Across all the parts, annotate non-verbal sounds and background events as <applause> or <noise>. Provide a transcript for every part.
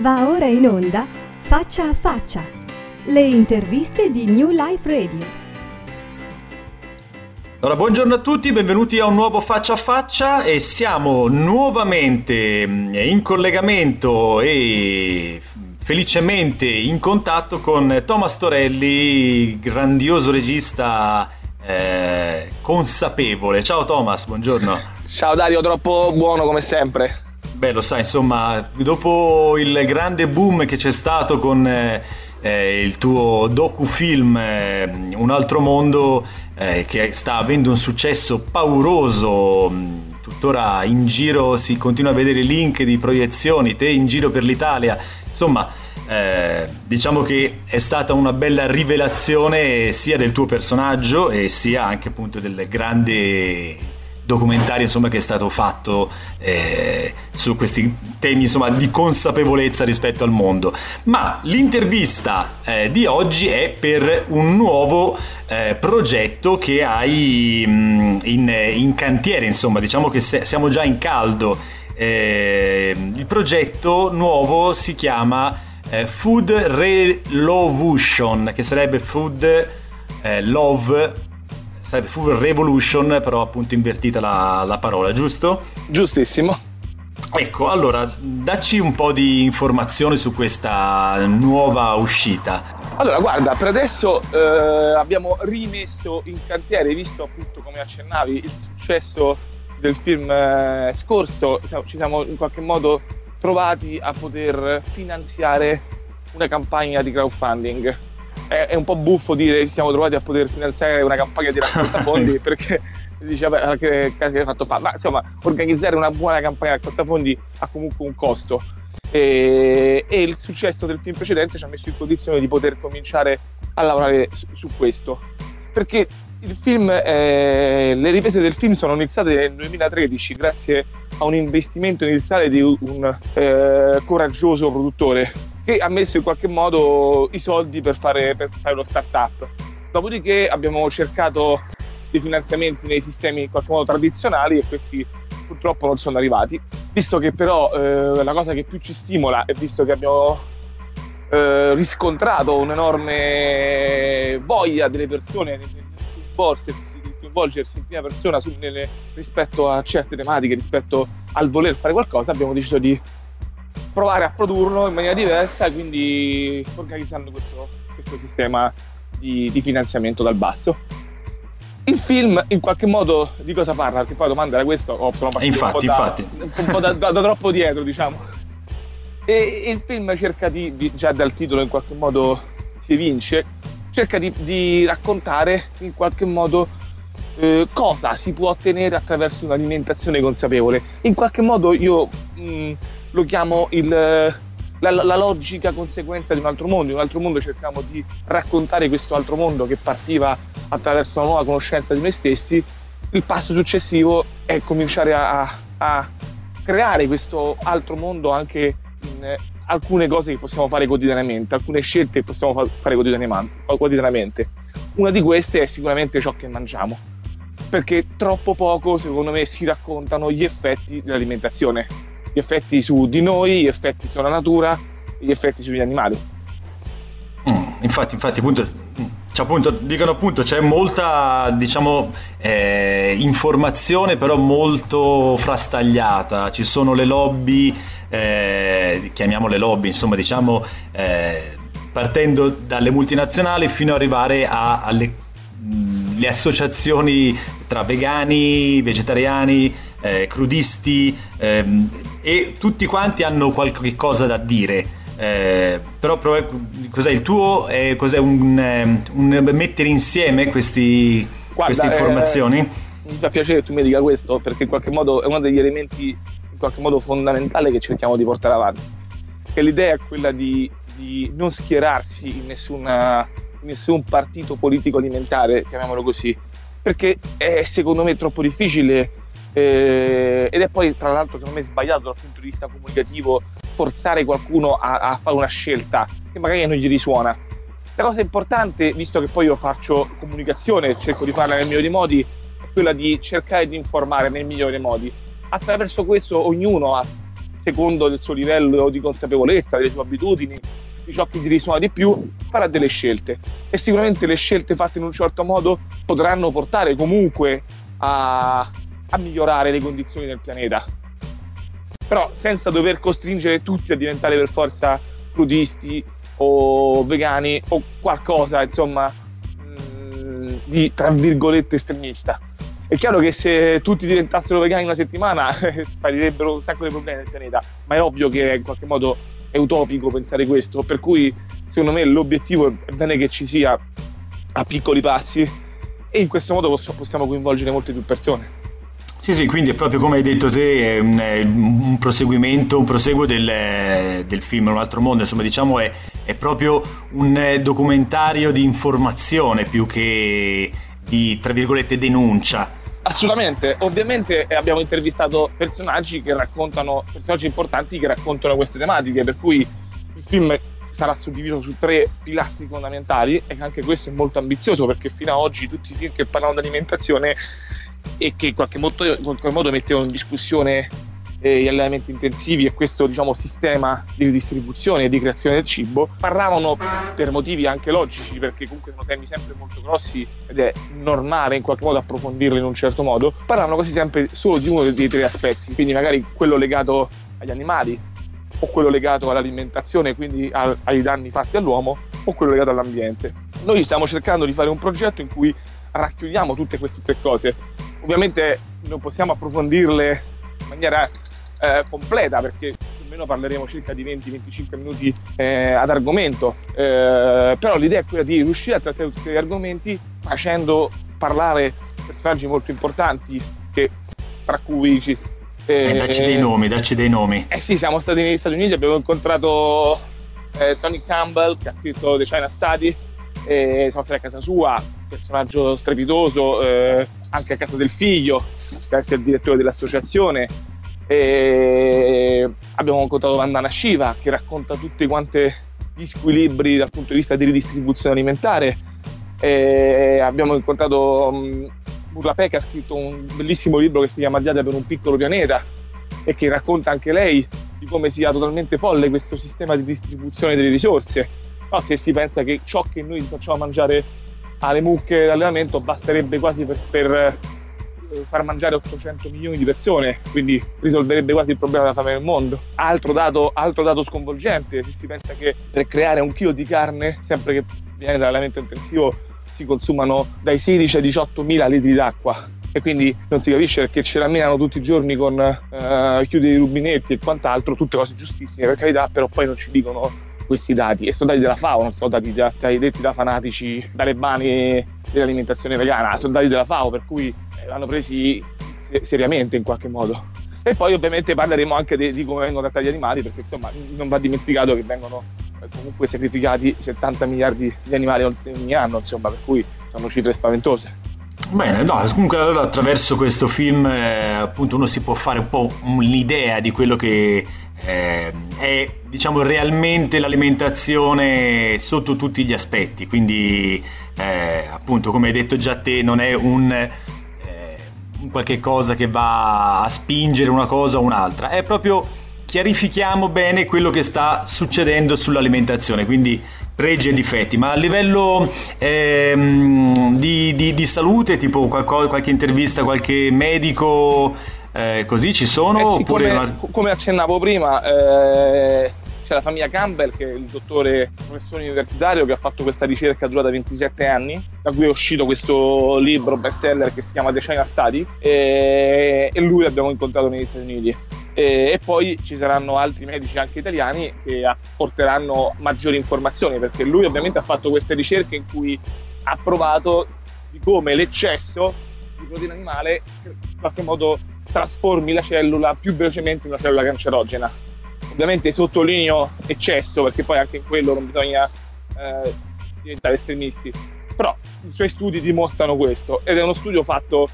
Va ora in onda Faccia a Faccia, le interviste di New Life Radio. Allora, buongiorno a tutti, benvenuti a un nuovo Faccia a Faccia e siamo nuovamente mm, in collegamento e felicemente in contatto con Thomas Torelli, grandioso regista eh, consapevole. Ciao Thomas, buongiorno. Ciao Dario, troppo buono come sempre. Beh, lo sai, insomma, dopo il grande boom che c'è stato con eh, eh, il tuo docufilm eh, Un altro mondo, eh, che sta avendo un successo pauroso, tuttora in giro si continua a vedere link di proiezioni, te in giro per l'Italia, insomma, eh, diciamo che è stata una bella rivelazione sia del tuo personaggio e sia anche appunto del grande documentario insomma, che è stato fatto eh, su questi temi insomma, di consapevolezza rispetto al mondo. Ma l'intervista eh, di oggi è per un nuovo eh, progetto che hai mh, mm, in, in, cantiere, insomma, diciamo che se, siamo già in caldo. Eh, il progetto nuovo si chiama eh, Food Relovution, che sarebbe Food eh, Love sarebbe Full Revolution, però appunto invertita la, la parola, giusto? Giustissimo. Ecco, allora, dacci un po' di informazioni su questa nuova uscita. Allora, guarda, per adesso eh, abbiamo rimesso in cantiere, visto appunto come accennavi il successo del film eh, scorso, ci siamo in qualche modo trovati a poter finanziare una campagna di crowdfunding è, è, un po' buffo dire che siamo trovati a poter finanziare una campagna di raccolta <laughs> fondi perché dice vabbè che casi hai fatto fare? Ma insomma organizzare una buona campagna di raccolta fondi ha comunque un costo. E, e, il successo del film precedente ci ha messo in condizione di poter cominciare a lavorare su, su questo. Perché il film, eh, le riprese del film sono iniziate nel 2013 grazie a un investimento iniziale di un eh, coraggioso produttore che ha messo in qualche modo i soldi per fare, per fare lo startup. Dopodiché abbiamo cercato dei finanziamenti nei sistemi in qualche modo tradizionali e questi purtroppo non sono arrivati. Visto che però eh, la cosa che più ci stimola è visto che abbiamo eh, riscontrato un'enorme voglia delle persone nel coinvolgersi in prima persona su, nelle, rispetto a certe tematiche, rispetto al voler fare qualcosa, abbiamo deciso di provare a produrlo in maniera diversa, quindi organizzando questo, questo sistema di, di, finanziamento dal basso. Il film in qualche modo di cosa parla? Perché poi la domanda era questa, ho sono infatti, un po', da, un po da, da, da, troppo dietro, diciamo. E, e il film cerca di, di, già dal titolo in qualche modo si evince, cerca di, di raccontare in qualche modo eh, cosa si può ottenere attraverso un'alimentazione consapevole. In qualche modo io mh, lo chiamo il, la, la, logica conseguenza di un altro mondo. In un altro mondo cerchiamo di raccontare questo altro mondo che partiva attraverso una nuova conoscenza di noi stessi. Il passo successivo è cominciare a, a creare questo altro mondo anche in alcune cose che possiamo fare quotidianamente, alcune scelte che possiamo fare quotidianamente. Una di queste è sicuramente ciò che mangiamo, perché troppo poco, secondo me, si raccontano gli effetti dell'alimentazione gli effetti su di noi, gli effetti sulla natura, gli effetti sugli animali. Mm, infatti, infatti, appunto, cioè, appunto, dicono appunto c'è molta diciamo eh, informazione però molto frastagliata ci sono le lobby eh, chiamiamole lobby insomma diciamo eh, partendo dalle multinazionali fino ad arrivare a, alle mh, associazioni tra vegani vegetariani eh, crudisti ehm, e tutti quanti hanno qualche cosa da dire. Eh, però cos'è il tuo? Eh, cos'è un, ehm, un, mettere insieme questi, Guarda, queste informazioni? Eh, mi fa piacere che tu mi dica questo perché in qualche modo è uno degli elementi in qualche modo fondamentale che cerchiamo di portare avanti. Che l'idea è quella di, di non schierarsi in, nessuna, in nessun partito politico alimentare, chiamiamolo così, perché è secondo me troppo difficile eh, ed è poi tra l'altro secondo me sbagliato dal punto di vista comunicativo forzare qualcuno a, a fare una scelta che magari non gli risuona. La cosa importante, visto che poi io faccio comunicazione, cerco di farla nel migliore dei modi, è quella di cercare di informare nel migliore dei modi. Attraverso questo ognuno ha, secondo il suo livello di consapevolezza, delle sue abitudini, di ciò che gli risuona di più, farà delle scelte. E sicuramente le scelte fatte in un certo modo potranno portare comunque a, a migliorare le condizioni del pianeta. Però senza dover costringere tutti a diventare per forza crudisti o vegani o qualcosa, insomma, mh, di tra virgolette estremista. È chiaro che se tutti diventassero vegani in una settimana <laughs> sparirebbero un sacco di problemi nel pianeta, ma è ovvio che in qualche modo è utopico pensare questo, per cui secondo me l'obiettivo è bene che ci sia a piccoli passi e in questo modo possiamo coinvolgere molte più persone. Sì, sì, quindi è proprio come hai detto te, è un, è un proseguimento, un proseguo del, del, film Un altro mondo, insomma diciamo è, è proprio un documentario di informazione più che di, tra virgolette, denuncia. Assolutamente, ovviamente abbiamo intervistato personaggi che raccontano, personaggi importanti che raccontano queste tematiche, per cui il film sarà suddiviso su tre pilastri fondamentali e anche questo è molto ambizioso perché fino ad oggi tutti i film che parlano di alimentazione e che in qualche modo, in qualche modo mettevano in discussione eh, gli allevamenti intensivi e questo diciamo, sistema di distribuzione e di creazione del cibo. Parlavano per motivi anche logici perché comunque sono temi sempre molto grossi ed è normale in qualche modo approfondirli in un certo modo. Parlavano quasi sempre solo di uno dei tre aspetti quindi magari quello legato agli animali o quello legato all'alimentazione quindi al, ai danni fatti all'uomo o quello legato all'ambiente. Noi stiamo cercando di fare un progetto in cui racchiudiamo tutte queste tre cose ovviamente non possiamo approfondirle in maniera eh, completa perché più o meno parleremo circa di 20-25 minuti eh, ad argomento, eh, però l'idea è quella di riuscire a trattare tutti gli argomenti facendo parlare personaggi molto importanti che, tra cui ci, eh, dacci dei nomi, dacci dei nomi. Eh sì, siamo stati negli Stati Uniti, abbiamo incontrato eh, Tony Campbell che ha scritto The China Study, e siamo stati a casa sua, personaggio strepitoso, eh, anche a casa del figlio, che è il direttore dell'associazione, e abbiamo incontrato Vandana Shiva che racconta tutti quanti gli squilibri dal punto di vista di ridistribuzione alimentare. E abbiamo incontrato um, Burlape che ha scritto un bellissimo libro che si chiama Diade per un piccolo pianeta e che racconta anche lei di come sia totalmente folle questo sistema di distribuzione delle risorse. No, se si pensa che ciò che noi facciamo mangiare alle mucche d'allenamento basterebbe quasi per, per eh, far mangiare 800 milioni di persone, quindi risolverebbe quasi il problema della fame nel mondo. Altro dato, altro dato sconvolgente, se si pensa che per creare un chilo di carne, sempre che viene dall'allenamento intensivo, si consumano dai 16 ai 18 mila litri d'acqua e quindi non si capisce perché ce la menano tutti i giorni con uh, chiudi i rubinetti e quant'altro, tutte cose giustissime per carità, però poi non ci dicono questi dati e sono dati della FAO, non sono dati da, detti da fanatici talebani dell'alimentazione vegana, sono dati della FAO per cui l'hanno presi seriamente in qualche modo. E poi ovviamente parleremo anche di, di come vengono trattati gli animali, perché insomma non va dimenticato che vengono eh, comunque sacrificati 70 miliardi di animali ogni anno, insomma, per cui sono cifre spaventose. Bene, no, comunque allora attraverso questo film eh, appunto uno si può fare un po' un'idea di quello che eh, è diciamo realmente l'alimentazione sotto tutti gli aspetti, quindi eh, appunto come hai detto già te non è un qualche cosa che va a spingere una cosa o un'altra, è proprio chiarifichiamo bene quello che sta succedendo sull'alimentazione, quindi pregi e difetti, ma a livello ehm, di, di, di, salute, tipo qualcosa, qualche intervista, qualche medico, eh, così ci sono? Eh sì, come, una... come, accennavo prima, eh, c'è la famiglia Campbell, che è il dottore professore universitario che ha fatto questa ricerca durata 27 anni, da cui è uscito questo libro bestseller che si chiama The China Study, e, e lui l'abbiamo incontrato negli Stati Uniti. E, e, poi ci saranno altri medici anche italiani che apporteranno maggiori informazioni, perché lui ovviamente ha fatto queste ricerche in cui ha provato di come l'eccesso di proteina animale in qualche modo trasformi la cellula più velocemente in una cellula cancerogena Ovviamente sottolineo eccesso perché poi anche in quello non bisogna eh, diventare estremisti, però i suoi studi dimostrano questo ed è uno studio fatto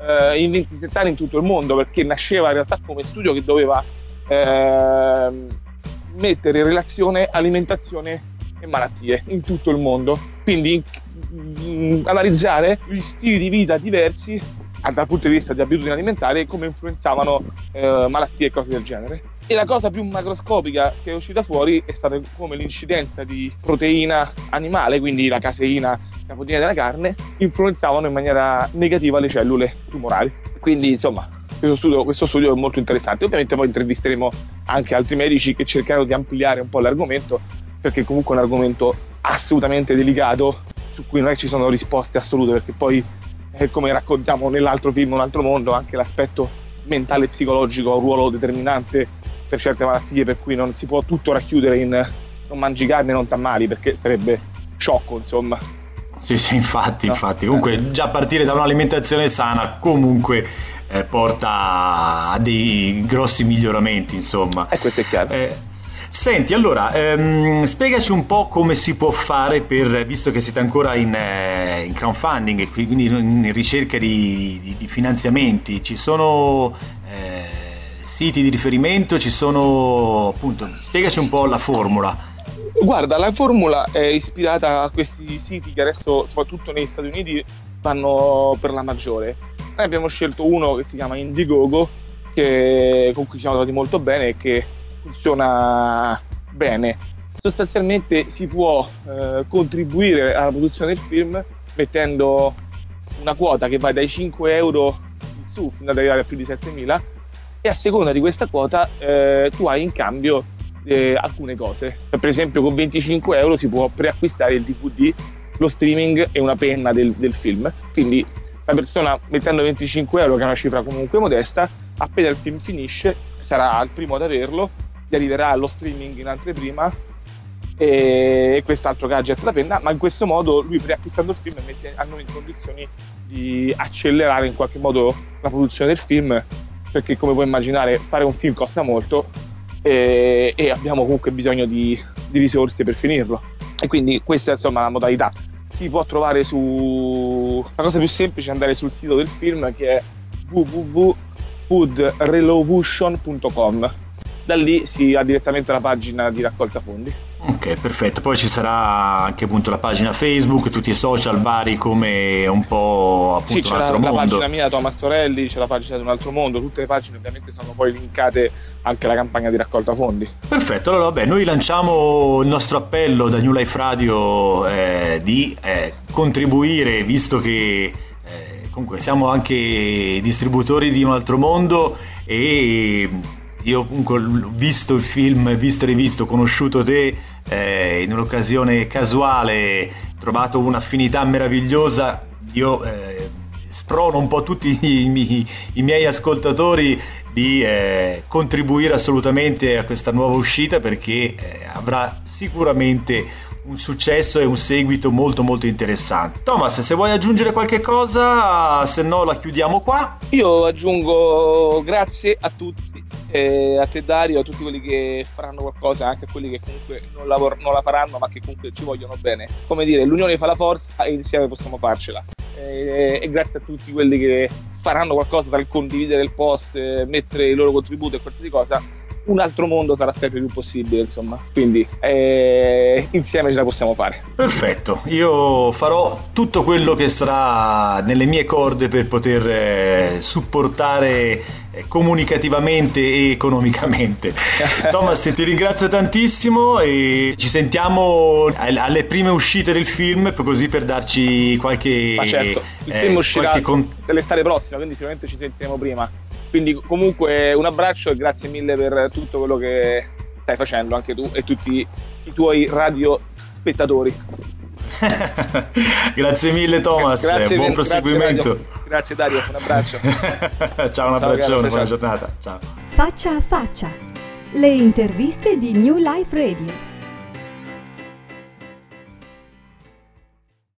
eh, in 27 anni in tutto il mondo perché nasceva in realtà come studio che doveva eh, mettere in relazione alimentazione e malattie in tutto il mondo. Quindi mh, analizzare gli stili di vita diversi dal punto di vista di abitudini alimentari e come influenzavano eh, malattie e cose del genere E la cosa più macroscopica che è uscita fuori è stata come l'incidenza di proteina animale, quindi la caseina, la proteina della carne, influenzavano in maniera negativa le cellule tumorali. Quindi, insomma, questo studio, questo studio, è molto interessante. Ovviamente poi intervisteremo anche altri medici che cercheranno di ampliare un po' l'argomento, perché comunque è un argomento assolutamente delicato, su cui non ci sono risposte assolute, perché poi, eh, come raccontiamo nell'altro film, un altro mondo, anche l'aspetto mentale e psicologico ha un ruolo determinante per certe malattie, per cui non si può tutto racchiudere in non mangi carne, non t'ammali, perché sarebbe sciocco, insomma. Sì, sì, infatti, no. infatti. Comunque già partire da un'alimentazione sana comunque eh, porta a dei grossi miglioramenti, insomma. E eh, questo è chiaro. Eh, Senti, allora, ehm, spiegaci un po' come si può fare per, visto che siete ancora in, eh, in crowdfunding e quindi in ricerca di, di, di finanziamenti, ci sono eh, siti di riferimento, ci sono appunto, spiegaci un po' la formula. Guarda, la formula è ispirata a questi siti che adesso, soprattutto negli Stati Uniti, vanno per la maggiore. Noi abbiamo scelto uno che si chiama Indiegogo, che, con cui siamo trovati molto bene e che funziona bene. Sostanzialmente si può eh, contribuire alla produzione del film mettendo una quota che va dai 5 euro in su fino ad arrivare a più di 7.000 e a seconda di questa quota eh, tu hai in cambio eh, alcune cose. Per esempio con 25 euro si può preacquistare il DVD, lo streaming e una penna del, del film. Quindi la persona mettendo 25 euro, che è una cifra comunque modesta, appena il film finisce sarà il primo ad averlo, gli arriverà lo streaming in anteprima e quest'altro gadget la penna, ma in questo modo lui preacquistando il film mette a noi in condizioni di accelerare in qualche modo la produzione del film perché come puoi immaginare fare un film costa molto e, e abbiamo comunque bisogno di, di, risorse per finirlo. E quindi questa è insomma la modalità. Si può trovare su la cosa più semplice è andare sul sito del film che è www.foodrelovution.com da lì si ha direttamente la pagina di raccolta fondi Ok, perfetto. Poi ci sarà anche appunto la pagina Facebook, tutti i social vari come un po' appunto sì, c'è un altro la, mondo. la pagina mia Thomas Torelli, c'è la pagina di un altro mondo, tutte le pagine ovviamente sono poi linkate anche alla campagna di raccolta fondi. Perfetto, allora vabbè, noi lanciamo il nostro appello da New Life Radio eh, di eh, contribuire, visto che eh, comunque siamo anche distributori di un altro mondo e io comunque ho visto il film, visto e rivisto, conosciuto te eh, in un'occasione casuale, trovato un'affinità meravigliosa, io eh, sprono un po' tutti <laughs> i, i, i miei ascoltatori di eh, contribuire assolutamente a questa nuova uscita perché eh, avrà sicuramente un successo e un seguito molto molto interessante. Thomas, se vuoi aggiungere qualche cosa, se no la chiudiamo qua. Io aggiungo grazie a tutti eh, a te Dario, a tutti quelli che faranno qualcosa, anche a quelli che comunque non, lavor- non, la faranno ma che comunque ci vogliono bene. Come dire, l'unione fa la forza e insieme possiamo farcela. Eh, e grazie a tutti quelli che faranno qualcosa dal condividere il post, eh, mettere il loro contributo e qualsiasi cosa un altro mondo sarà sempre più possibile, insomma. Quindi eh, insieme ce la possiamo fare. Perfetto, io farò tutto quello che sarà nelle mie corde per poter eh, supportare eh, comunicativamente e economicamente. <laughs> Thomas, ti ringrazio tantissimo e ci sentiamo alle prime uscite del film, così per darci qualche... Ma certo, il film eh, uscirà con... dell'estate prossima, quindi sicuramente ci sentiremo prima. Quindi comunque un abbraccio e grazie mille per tutto quello che stai facendo anche tu e tutti i tuoi radio spettatori. <laughs> grazie mille Thomas, grazie, buon proseguimento. Grazie, grazie Dario, un abbraccio. <laughs> ciao, un abbraccione, buona giornata. Ciao. Faccia a faccia. Le interviste di New Life Radio.